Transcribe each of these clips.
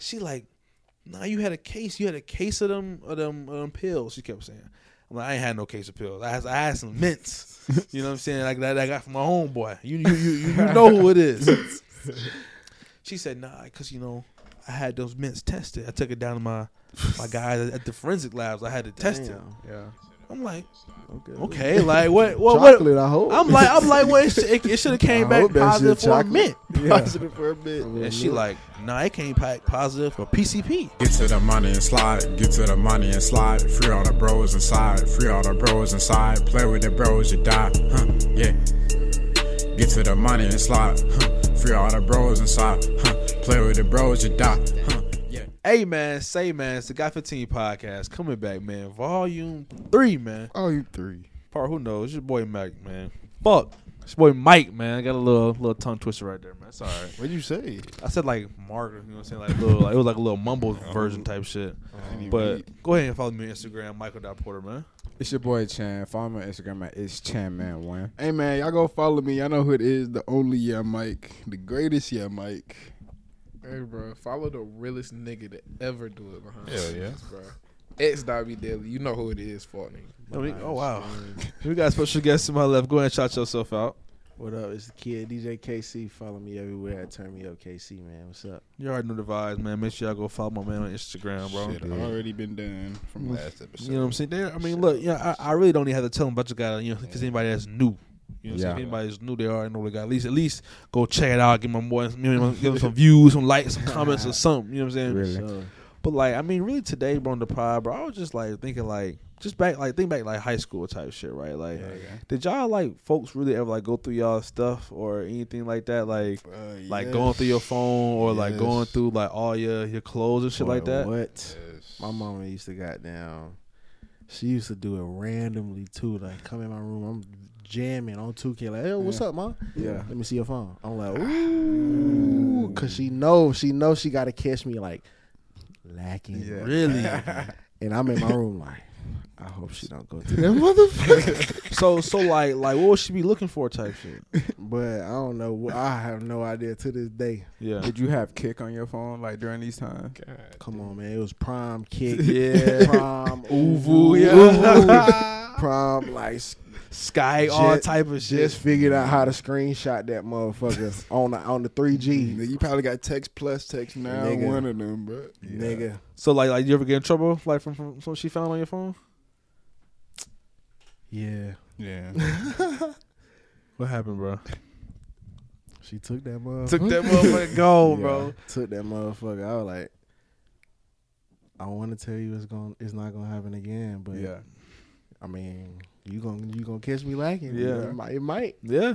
She like, nah, you had a case. You had a case of them of them, of them pills. She kept saying. I'm like, I ain't had no case of pills. I had, I had some mints. You know what I'm saying? Like that I got from my homeboy. You you you, you, know who it is. she said, nah, cause you know, I had those mints tested. I took it down to my my guys at the forensic labs. I had to test it. Damn. Yeah. I'm like, Okay. okay, like what what what Chocolate, I hope. I'm like, I'm like, well, it, sh- it, it should have came I back hope that shit positive for a chocolate. mint. positive for a bit. Oh, and she like, nah, it came back positive for PCP. Get to the money and slide, get to the money and slide. Free all the bros inside, free all the bros inside. Play with the bros, you die, huh? Yeah. Get to the money and slide, huh? Free all the bros inside, huh? Play with the bros, you die, huh? Yeah. Hey man, say man, it's the Got 15 podcast coming back, man. Volume three, man. Oh, you three. Part who knows? It's your boy Mike, man. Fuck. It's your boy Mike, man. I got a little little tongue twister right there, man. It's alright. What'd you say? I said like Mark, you know what I'm saying? Like a little like it was like a little mumble oh. version type shit. But go ahead and follow me on Instagram, Michael.porter, man. It's your boy Chan. Follow me on Instagram at it's Chan Man One. Hey man, y'all go follow me. Y'all know who it is. The only yeah Mike, the greatest yeah Mike. Hey, bro, follow the realest nigga to ever do it behind Hell the yeah. scenes, bro. X Dobby Daily, you know who it is, for me. I mean, oh wow. we got a special guest to my left. Go ahead and shout yourself out. What up? It's the kid DJ KC. Follow me everywhere at Turn Me Up KC, man. What's up? You already know the vibes, man. Make sure y'all go follow my man on Instagram, bro. Shit already been done from last episode. You know what I'm saying? There, I mean, look, yeah, I, I really don't even have to tell them about you got, you know, because anybody that's new. You know, what I'm? Yeah. if anybody's new, they already know they got. At least, at least go check it out. Give my boy, you know, give him some views, some likes, some comments, or something. You know what I'm saying? Really? So, But like, I mean, really today, bro, on the pod, bro, I was just like thinking, like, just back, like, think back, like high school type shit, right? Like, did y'all like folks really ever like go through y'all stuff or anything like that? Like, Uh, like going through your phone or like going through like all your your clothes and shit like that? What? My mama used to got down. She used to do it randomly too. Like come in my room, I'm jamming on 2K. Like, hey, what's Yeah. up, mom? Yeah. Let me see your phone. I'm like, ooh, cause she know, she know she got to catch me like lacking. Yeah. Really? And I'm in my room like, I hope she don't go through that motherfucker. so so like like what would she be looking for type shit? but I don't know. I have no idea to this day. Yeah. Did you have Kik on your phone like during these times? Come on, man. It was prime Kik. Yeah. Prime ooVoo, ooVoo. yeah. ooVoo, prime like Sky, all type of shit. just figured out how to screenshot that motherfucker on the on the three G. You probably got text plus text now. Nigga. One of them, bro. Nigga. so like like you ever get in trouble like from from, from what she found on your phone? Yeah. Yeah. What happened, bro? She took that motherfucker. Took that motherfucker gold, Yeah, bro. Took that motherfucker. I was like, I want to tell you it's going it's not gonna happen again, but Yeah. I mean, you gonna you gonna catch me lacking. Yeah. it might. It might. Yeah.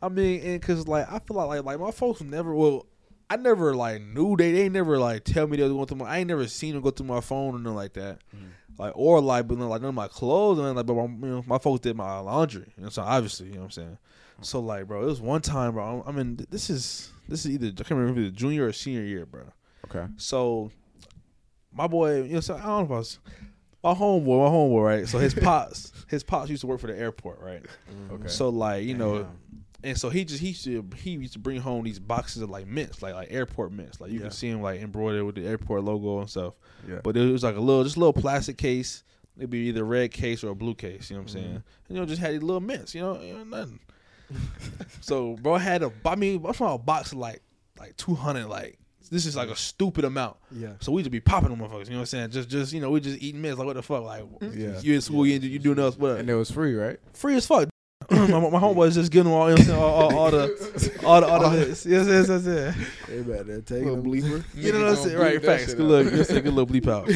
I mean, and cause like I feel like like, like my folks never well, I never like knew they they never like tell me they was going through my I ain't never seen them go through my phone or nothing like that. Mm-hmm. Like or like but like none of my clothes and like but my, you know my folks did my laundry. Know, so obviously you know what I'm saying. So mm-hmm. like bro, it was one time, bro. I mean, this is this is either I can't remember was junior or senior year, bro. Okay. So my boy, you know, so I don't know if I was my homeboy, my homeboy, right? So his pops, his pops used to work for the airport, right? Mm-hmm. Okay. So like you know, Damn. and so he just he used to he used to bring home these boxes of like mints, like like airport mints, like you Yeah. can see him like embroidered with the airport logo and stuff. Yeah. But it was like a little just a little plastic case. It'd be either a red case or a blue case. You know what I'm saying? Mm-hmm. And, you know, just had these little mints. You know, you know nothing. so bro had a I mean, I'm talking a box of like like 200 like. This is like a stupid amount. Yeah. So we just be popping them motherfuckers. You know what I'm saying? Just, just you know, we just eating mints. Like what the fuck? Like mm-hmm. Yeah. you in school, you, you doing else, what? And it was free, right? free as fuck. my, my homeboys just getting all, you know, what I'm saying, all, all, all the, all the, all the hits. Yes, yes, yes, yes. They better take Little them. bleeper. You know what I'm saying? Right, facts. Good look, you say good little bleep out.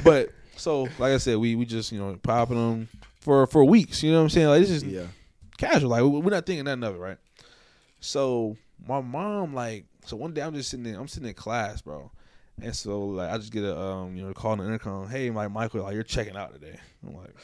but so, like I said, we we just you know popping them for for weeks. You know what I'm saying? Like this is Yeah. casual. Like we- we're not thinking nothing of it, right? So my mom like so one day I'm just sitting there, I'm sitting in class, bro. And so like I just get a um you know call on the intercom, hey like Michael, like you're checking out today. I'm like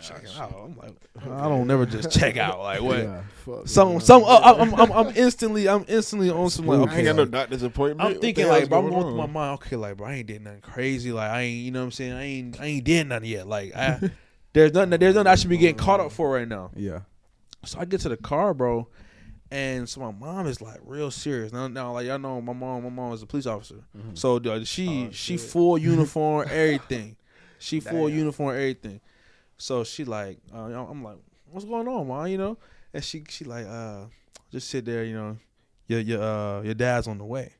checking out. I'm like I don't never just check out. Like what? Yeah. Fuck. Some some uh, I'm, I'm I'm instantly I'm instantly on some like I okay. ain't got no like, doctor's appointment. I'm thinking like, bro, I'm going going through my on? mind. Okay, like, bro, I ain't did nothing crazy. Like, I ain't, you know what I'm saying? I ain't, I ain't did nothing yet. Like, I, there's nothing, there's nothing I should be getting caught up for right now. Yeah. So I get to the car, bro, And so my mom is like real serious. Now, now like y'all know, my mom, my mom is a police officer. Mhm. So uh, she Oh, she full uniform, everything. She full Damn. uniform, everything. So she like, uh, I'm like, what's going on, mom? You know? And she she like, uh, just sit there. You know, your your uh your dad's on the way.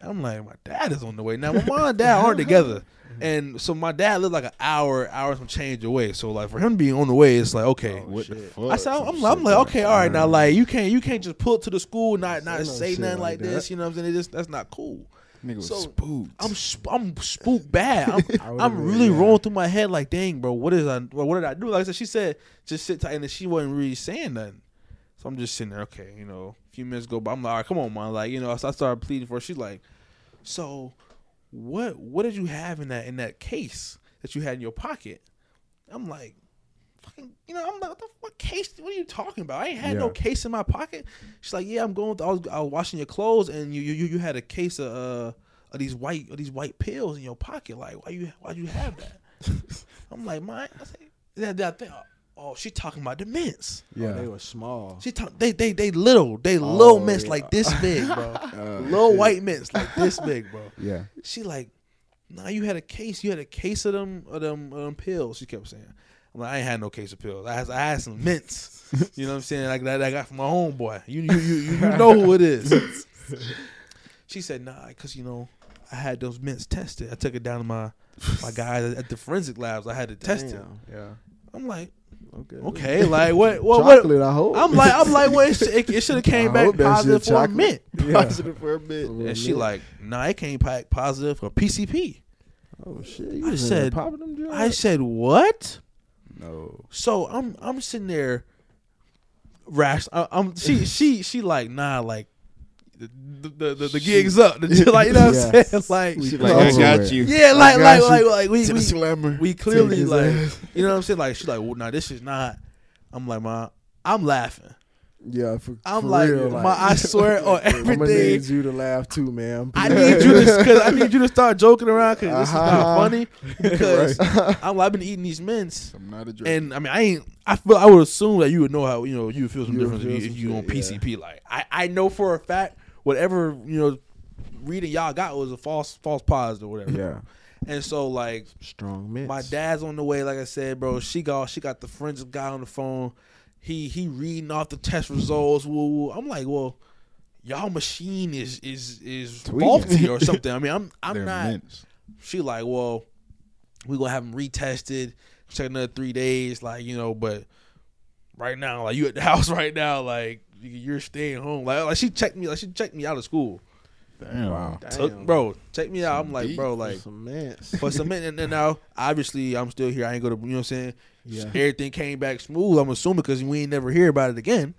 I'm like, my dad is on the way. Now my mom and dad aren't together, and so my dad lives like an hour, hours some change away. So like for him being on the way, it's like okay. Oh, What the fuck? I said, I'm, I'm shit like, like okay, all right, now like you can't you can't just pull to the school not Say not no say nothing like like this. You know what I'm saying? It just that's not cool. Nigga was So, spooked. I'm sp- I'm spooked bad. I'm, I would've I'm really yeah. rolling through my head like, dang, bro, what is I? What what did I do? Like I said, she said just sit tight, and then she wasn't really saying nothing. So I'm just sitting there. Okay, you know, a few minutes go by. I'm like, all right, come on, man. Like you know, so I started pleading for. her. She's like, so what? What did you have in that in that case that you had in your pocket? I'm like. Fucking, you know, I'm like, what, the, what case? What are you talking about? I ain't had no case in my pocket. She's like, yeah, I'm going. I was, I was washing your clothes, and you, you, you had a case of, uh, of these white, of these white pills in your pocket. Like, why you, why you have that? I'm like, my, I say, that, that thing. Oh, she talking about the mints. Yeah, Yeah. they were small. She talk, they, they, they little, they little Oh, mints yeah. like this big, bro. Uh, little shit. white mints like this big, bro. Yeah. She like, nah, you had a case. You had a case of them of them, of them pills. She kept saying. I'm like, I ain't had no case of pills. I had, I had some mints. You know what I'm saying? Like that I got from my homeboy. You you you you, you know who it is. she said, Nah, because you know I had those mints tested. I took it down to my my guys at the forensic labs. I had to test it. Damn. Yeah. I'm like, Okay. okay, like what what what? Chocolate, I hope. I'm like I'm like, well, it, it, it should have came I back hope that shit positive for a chocolate. mint. Positive for a bit. Oh, and she like, nah, it came back positive for PCP. oh shit! You I was in there said- popping them drugs? I said, what? No. So I'm I'm sitting there, rash. I, I'm she she she like nah like. The the, the, the gig's up, The- like you know what I'm saying, like She She like, I got with. you. yeah, like like you. like like we to the we, we clearly like ass. you know what I'm saying. Like she's like, well, nah, this is not. I'm like, ma, I'm laughing. Yeah, for, I'm for like, real, my, I swear on I'm gonna everything. need you to laugh too, man. I need you to, cause I need you to start joking around, cause this is not Uh-huh. funny. Because I'm, I've been eating these mints, I'm not a joke. and I mean, I ain't. I feel I would assume that you would know how you know you would feel some You would difference if feel you, if you on shit, PCP. Like I, I know for a fact whatever you know reading y'all got was a false false positive or whatever. Yeah. And so like Strong man. my dad's on the way, like I said, bro. She got she got the forensic guy on the phone. He he reading off the test results. Woo, woo. I'm like, well, y'all machine is is is faulty or something. I mean, I'm I'm They're not. She like, well, we gonna have him retested. Check another three days, like you know. But right now, like you at the house right now, like you're staying home. Like, like she checked me, like she checked me out of school. Damn. Wow. Damn. Took, bro, check me out. I'm like, deep. bro, like some mints. for some minute, and then now obviously I'm still here. I ain't go to, you know what I'm saying. Yeah. Everything came back smooth. I'm assuming because we ain't never hear about it again.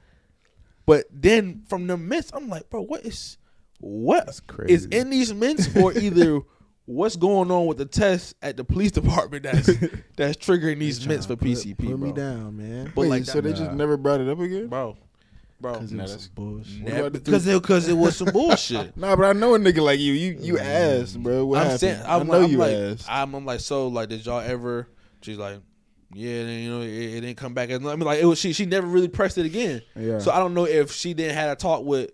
But then from the mints, I'm like, bro, what is what That's crazy. is in these mints, or either what's going on with the test at the police department that's that's triggering these mints for Put- PCP, Put, bro. me down, man. But Wait, like, so they Nah. just never brought it up again? bro, bro, Because it was that's- some bullshit. What because it because it was some bullshit. Nah, but I know a nigga like you. You you mm. asked, bro. What I'm happened? saying, I I'm, know I'm you like, asked. I'm, I'm like, so like, did y'all ever? She's like, yeah, then, you know, it, it didn't come back. As, I mean, like, it was she. She never really pressed it again. Yeah. So I don't know if she didn't had a talk with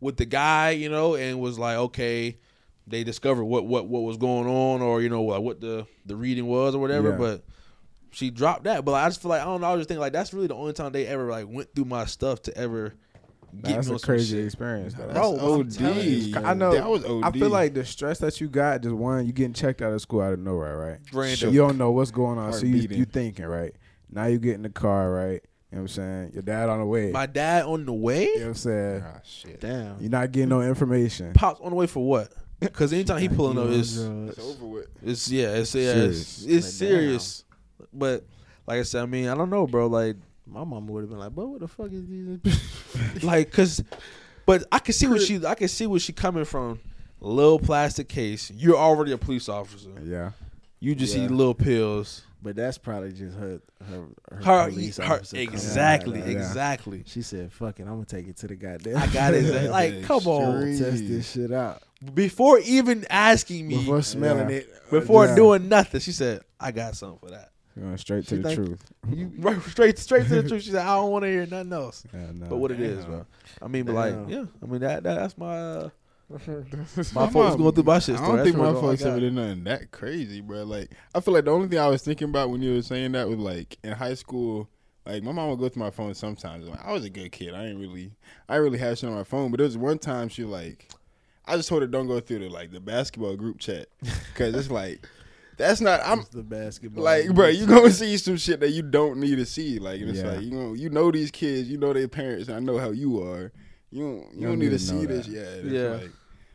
with the guy, you know, and was like, okay, they discovered what what what was going on, or you know, what what the the reading was or whatever. Yeah. But she dropped that. But I just feel like I don't know. I was just thinking like that's really the only time they ever like went through my stuff to ever get That's a crazy shit. experience. Though. That's Bro, I'm OD. you, I know. That was OD. I feel like the stress that you got, just one, you getting checked out of school out of nowhere, right? Random. You don't know what's going on, Heart so you beating. you thinking, right? Now you get in the car, right? You know what I'm saying? Your dad on the way. My dad on the way. you know what I'm saying? Ah, shit. Damn. You're not getting no information. Pops on the way for what? Because anytime he pulling up, it's It's over with. it's yeah, it's yeah, it's, Serious. it's Like, serious. But like I said, I mean, I don't know, bro. Like, My mama would have been like, "But what the fuck is these?" like, cause, but I can see what she, I can see where she coming from. Little plastic case. You're already a police officer. Yeah. You just Yeah. eat little pills. but that's probably just her. Her. Her, Her, police her officer coming out exactly, like exactly. She said, "Fuck it, I'm gonna take it to the goddamn." I got it. Like, come on. Extreme. Test this shit out Before even asking me, before smelling Yeah. it. Uh, before Yeah. doing nothing, she said, "I got something for that." Going straight to She the think- truth. You, Right, straight, straight to the truth. She said, "I don't want to hear nothing else." Yeah, no. But what it is, bro. I mean, but like, Damn. yeah. I mean, that, that that's my uh, my My folks going through my shit. I don't That's think my really all folks ever did nothing that crazy, bro. Like, I feel like the only thing I was thinking about when you were saying that was like in high school. Like my mom would go through my phone sometimes. Like, I was a good kid. I didn't really, I didn't really had shit on my phone. But there was one time she like, I just told her don't go through the like the basketball group chat because it's like, that's not. I'm It's the basketball. like, bro, you gonna see some shit that you don't need to see. Like, and it's Yeah. like you know, you know these kids, you know their parents. And I know how you are. You don't, you, don't, need, to see know this. that. Yeah, it's Yeah. Like,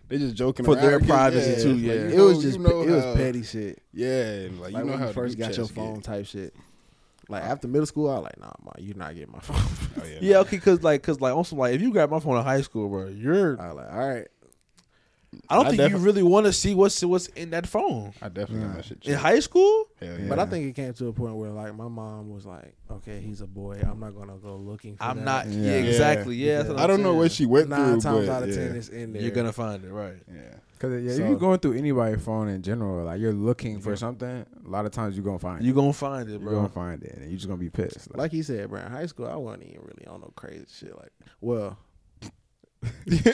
they just joking For around. their 'cause, privacy yeah, too, it's like, yeah. It know- was just you know it was petty shit. Yeah, like, Like, you know when how you first got your phone get. type shit. Like after middle school, I was like, nah, ma, you're not getting my phone. Oh, yeah, Yeah, okay, cause like, cause like, also like, if you grab my phone in high school, bro, you're. I was like, all right. I don't I think you really want to see what's what's in that phone I definitely got my Nah. shit. in high school. Hell yeah. But I think it came to a point where like my mom was like, okay, he's a boy. I'm not gonna go looking for I'm that. not. Yeah, Yeah. exactly. Yeah, that's what I don't know saying. what she went Nine through, times but out of yeah. ten, it's in there. You're gonna find it, right? Yeah. Cause yeah, if you're going through anybody's phone in general, like you're looking for something, a lot of times you're gonna find You it. gonna find it, You're gonna find it, and you're just gonna be pissed. Like, like he said, bro. In high school, I wasn't even really on no crazy shit. Like, well,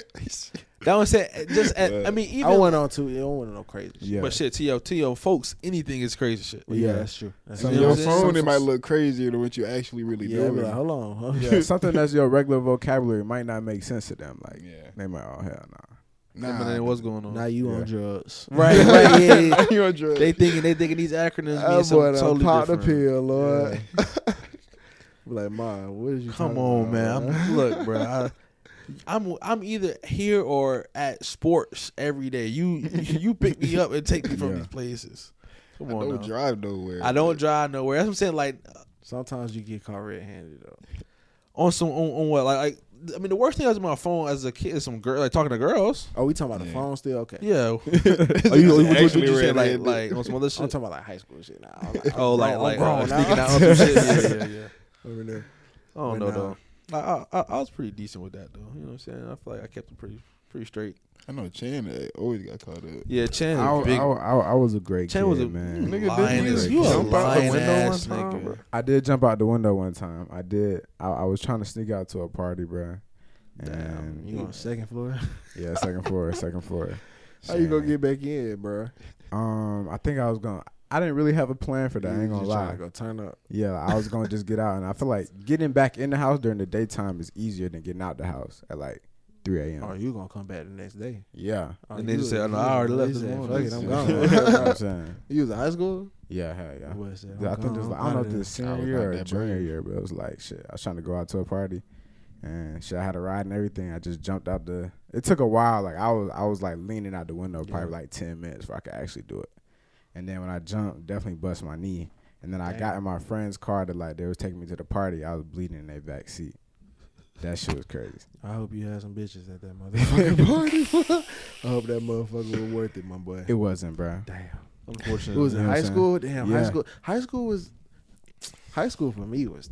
That one said eh, just. At, I mean, even. I wasn't on too. I wasn't on no crazy shit. yeah, But shit, to your to your folks, anything is crazy shit. But yeah, Yeah. that's true. That's Some On You know your what I'm phone, it might look crazier than what you actually really yeah, doing. like, hold on. hold on. yeah, something that's your regular vocabulary might not make sense to them. Like Yeah. they might, oh hell nah. Nah, then what's going on? Now you on drugs. right, right, yeah. yeah. you on drugs. They thinking they thinking these acronyms mean That boy something done totally popped the different. pill, Lord. Be like, ma, what is you? Come on, about, man. bruh?" Look, bro. I, I'm I'm either here or at sports every day. You you pick me up and take me from Yeah. these places. Come I on, don't now. drive nowhere. I don't drive nowhere. That's what I'm saying. Like Sometimes you get caught red-handed though. on some on, on what like like I mean the worst thing I was on my phone as a kid is some girl like talking to girls. Oh, we talking about the phone still? Okay. Yeah. Are you, what, what, actually you say like red-handed. like on some other shit? I'm talking about like high school shit now. I'm like, Oh, I'm like like I'm uh, grown now. sneaking out on some shit. Yeah, yeah, yeah. Over there. I don't know though. I, I I was pretty decent with that though. You know what I'm saying? I feel like I kept it pretty pretty straight. I know Chan uh, always got caught up. Yeah, Chan, I, was big. I, I, I was a great Chan kid, was a man. Nigga, lion didn't you you a jump out the window ass one time, nigga. bro? I did jump out the window one time. I did. I, I was trying to sneak out to a party, bro. Damn. And You on second floor? yeah, second floor, second floor. How you gonna get back in, bro? Um, I think I was gonna. I didn't really have a plan for that. I ain't gonna just trying lie. to Go turn up. Yeah, I was gonna just get out, and I feel like getting back in the house during the daytime is easier than getting out the house at like 3 a.m. Or oh, you gonna come back the next day? Yeah, Oh, And they you just was- said, "No, I already left this morning." I'm You know gone. what I'm saying. you was in high school? Yeah, hell yeah. Boy said, I I'm think this gone, like, I don't know if outta this senior year or junior brave. year, but it was like shit. I was trying to go out to a party, and shit. I had a ride and everything. I just jumped out the. It took a while. Like I was, I was like leaning out the window, probably Yeah. like ten minutes before I could actually do it. And then when I jumped, definitely bust my knee. And then I got in my friend's car to like they was taking me to the party. I was bleeding in their back seat. That shit was crazy. I hope you had some bitches at that motherfucking party. I hope that motherfucker was worth it, my boy. It wasn't, bro. Damn. Unfortunately, It was in You know what high school. Damn, high school. High school was. High school for me was.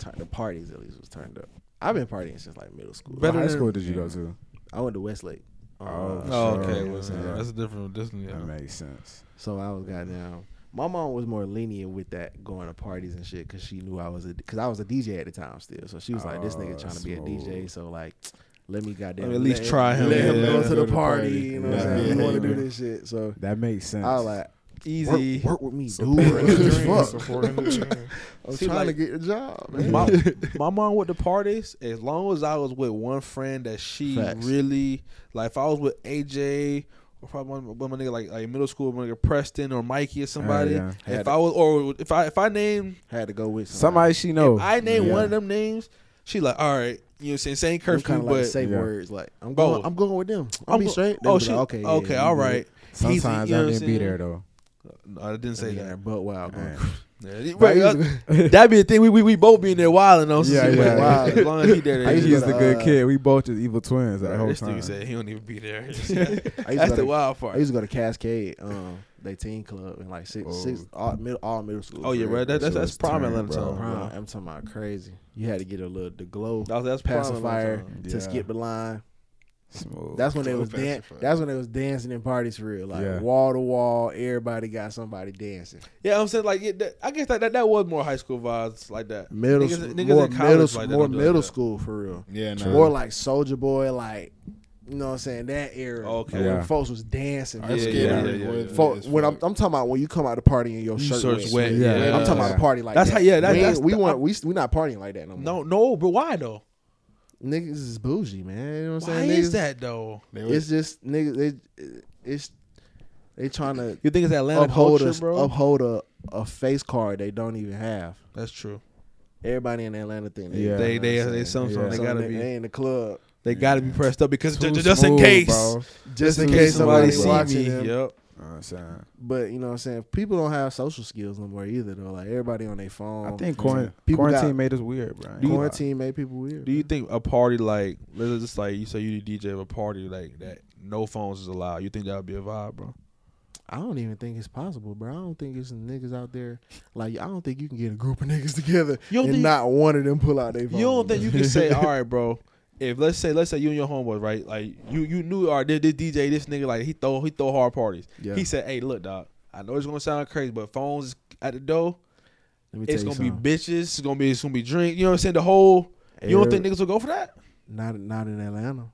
Turn, the parties at least was turned up. I've been partying since like middle school. What Better high school did you go to? I went to Westlake. Oh, oh, Oh, Sure. okay. Yeah. Well, Yeah. That's a different. This, yeah. That makes sense. So I was goddamn. My mom was more lenient with that going to parties and shit because she knew I was a because I was a DJ at the time still. So she was like, "This nigga Oh, trying to be a DJ, so like, let me goddamn Let me at least let try him, Let yeah. go to Go the to the party. party. You know what I'm Yeah. saying? You want to do this shit. So That makes sense. I was like, Easy. work, work with me, dude. Supporting the fuck. supporting. I'm See, trying to get a job, man. my, my mom with the parties, as long as I was with one friend that she Facts. really like, if I was with AJ or probably one, one my nigga like like middle school, my nigga Preston or Mikey or somebody. yeah. If Had I was or if I if I name Had to go with Somebody she know. if I name Yeah. one of them names, she like all right, you know what I'm saying, same curfew, kind of like but safe Yeah. words. Like I'm Bro. going, I'm going with them. I'm I'm be straight. Oh They'll be shit, like, okay, okay, okay, yeah, all you Sometimes know I didn't be there though. No, I didn't say Yeah, that. But wow, going. Man. Yeah, right, that'd be the thing. We we, we both be in there wilding on Yeah, yeah, yeah. As long as he there, He's the to, good uh, kid. We both just evil twins that whole this time. nigga said he don't even be there. I used to That's the to- wild I used to go to Cascade, um, they teen club in like six, Oh. six all middle, all middle school. Oh yeah, bro. That, that's that's prime Atlanta bro. time. Prime, bro. I'm talking about crazy. You had to get a little the glow That was, that's pacifier Atlanta to Yeah. skip the line. Smooth. That's when they was dan- That's when they was dancing in parties for real, like wall to wall. Everybody got somebody dancing. Yeah, I'm saying like yeah, that, I guess that, that that was more high school vibes like that. Middle, niggas, school, niggas more middle, like more middle that. school for real. Yeah, no. More like Soldier Boy, like you know what I'm saying that era. Okay. when Yeah. folks was dancing. Our Yeah, skater yeah, yeah, wet yeah. When I'm. I'm talking about when you come out of the party and your You shirt wet. wet, yeah. yeah. I'm talking about a party like That's that. how- yeah, that- we, that's we the- want we we not partying like that no more. No, no, but why though? Niggas is bougie, man. You know what I'm Why saying? is Niggas- that though? It's just niggas. They, it's they trying to You think it's Atlanta uphold culture, a, bro? uphold a, a face card they don't even have. That's true. Everybody in Atlanta think they, Yeah. They they you know what I'm they saying? some Yeah. they gotta they, be they in the club they gotta be pressed up because Too ju- just in case, bro. just in in case somebody see me. them. Yep. You know what I'm saying? But you know what I'm saying? People don't have social skills no more either though. Like everybody on their phone. I think quarant- People quarantine got- made us weird, bro. quarantine made people weird. Do you think a party like let's just like you say you the DJ of a party like that, no phones is allowed? You think that would be a vibe, bro? I don't even think it's possible, bro. I don't think it's niggas out there. Like I don't think you can get a group of niggas together You don't and think- not one of them pull out their phone. You don't think you can say, all right, bro? If let's say let's say you and your homeboys, right? Like you you knew all right, this, this DJ, this nigga, like he throw he throw hard parties. Yeah. He said, hey, look, dog, I know it's gonna sound crazy, but phones at the door. Let me It's gonna be bitches. It's gonna be it's gonna be drink. You know what I'm saying? The whole. You don't think niggas will go for that? not not in Atlanta?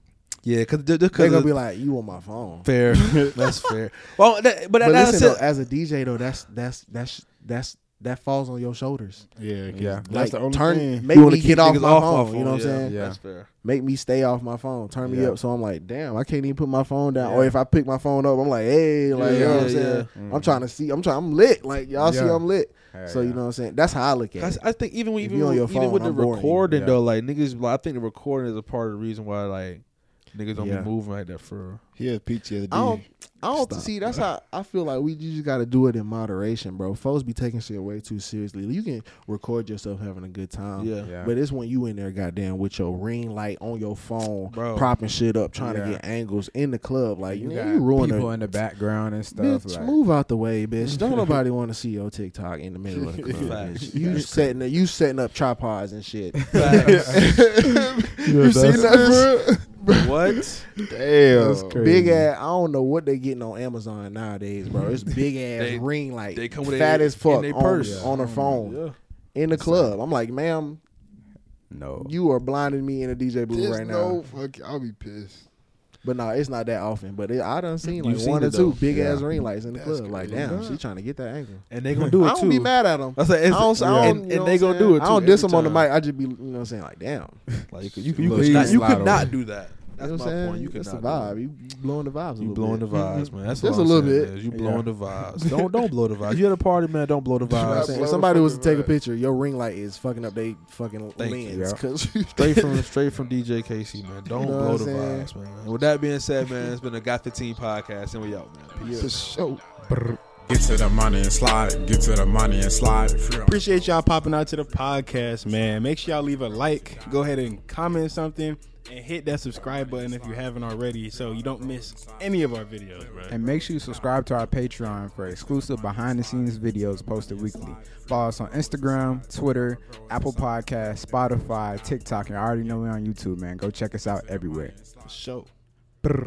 Yeah, because they're They're gonna be like, you on my phone. fair. That's fair. Well, that, but, But that's listen, it. though, as a DJ though, that's that's that's that's that falls on your shoulders. Yeah, Yeah. That's the only turn, thing. make You me get off my, off phone, my You know what I'm phone, saying? Yeah. That's fair. Make me stay off my phone. Turn me up. So I'm like, damn, I can't even put my phone down. Yeah. Or if I pick my phone up, I'm like, hey, like, you know what I'm Yeah, saying? yeah. I'm mm. trying to see. I'm trying. I'm lit. Like y'all see, I'm lit. Hell So you know what I'm saying? That's how I look at Cause it. I think even when- even you on your even with the I'm boring recording though, like niggas, like, I think the recording is a part of the reason why like niggas don't Yeah. be moving like that for. real. He has PTSD. I don't. Stop, see. That's how I feel like we you just got to do it in moderation, bro. Folks be taking shit way too seriously. You can record yourself having a good time. Yeah. Yeah. But it's when you in there, goddamn, with your ring light on your phone, Bro. propping shit up, trying Yeah. to get angles in the club. Like you you, got you ruin people it. in the background and stuff. Bitch, like, move out the way, bitch. Don't nobody want to see your TikTok in the middle of the club. Facts. bitch. You setting you setting up tripods and shit. you seen that, bro? What? Damn. crazy. Big ass. I don't know what they're getting on Amazon nowadays, bro. It's big ass They- ring light. they come with fat it as fuck in they on, purse. on her phone Yeah. in the club. I'm like, ma'am, no. you are blinding me in a DJ booth Just right no now. fuck. I'll be pissed. But no, it's not that often. But it, I done seen You like seen one it, or two though. big Yeah. ass ring lights in the That's club. Like, crazy. damn, she trying to get that angle. And they gonna do it I don't too. be mad at them. I say, it's, I don't, I don't, and, you and know they what gonna I'm do it too. I don't diss every them on the time. mic. I just be, you know what I'm saying? Like, damn. Like you, could- you, could- you Please could not, you slide could over. not do that. That's you know my what I'm point. saying? You can That's the vibe. You blowing the vibes. You blowing bit. the mm-hmm. vibes, man. That's Just what a I'm little saying, bit. is You Yeah. blowing the vibes. Don't don't blow the vibes. You at a party, man. Don't blow the You know what I'm vibes. saying? blow the Somebody was to fucking take a picture. Your ring light is fucking up they fucking Thank lens. Yeah. 'cause- Straight from straight from DJ Casey, man. Don't You know blow the saying? vibes, man. And with that being said, man, it's been a Got 15 podcast, and we out, man. Peace. For sure. Get to the money and slide. Get to the money and slide. Appreciate y'all popping out to the podcast, man. Make sure y'all leave a like. Go ahead and comment something and hit that subscribe button if you haven't already so you don't miss any of our videos, bro. And make sure you subscribe to our Patreon for exclusive behind the scenes videos posted weekly. Follow us on Instagram, Twitter, Apple Podcasts, Spotify, TikTok, and I already know we're on YouTube, man. Go check us out everywhere. For sure. Brr.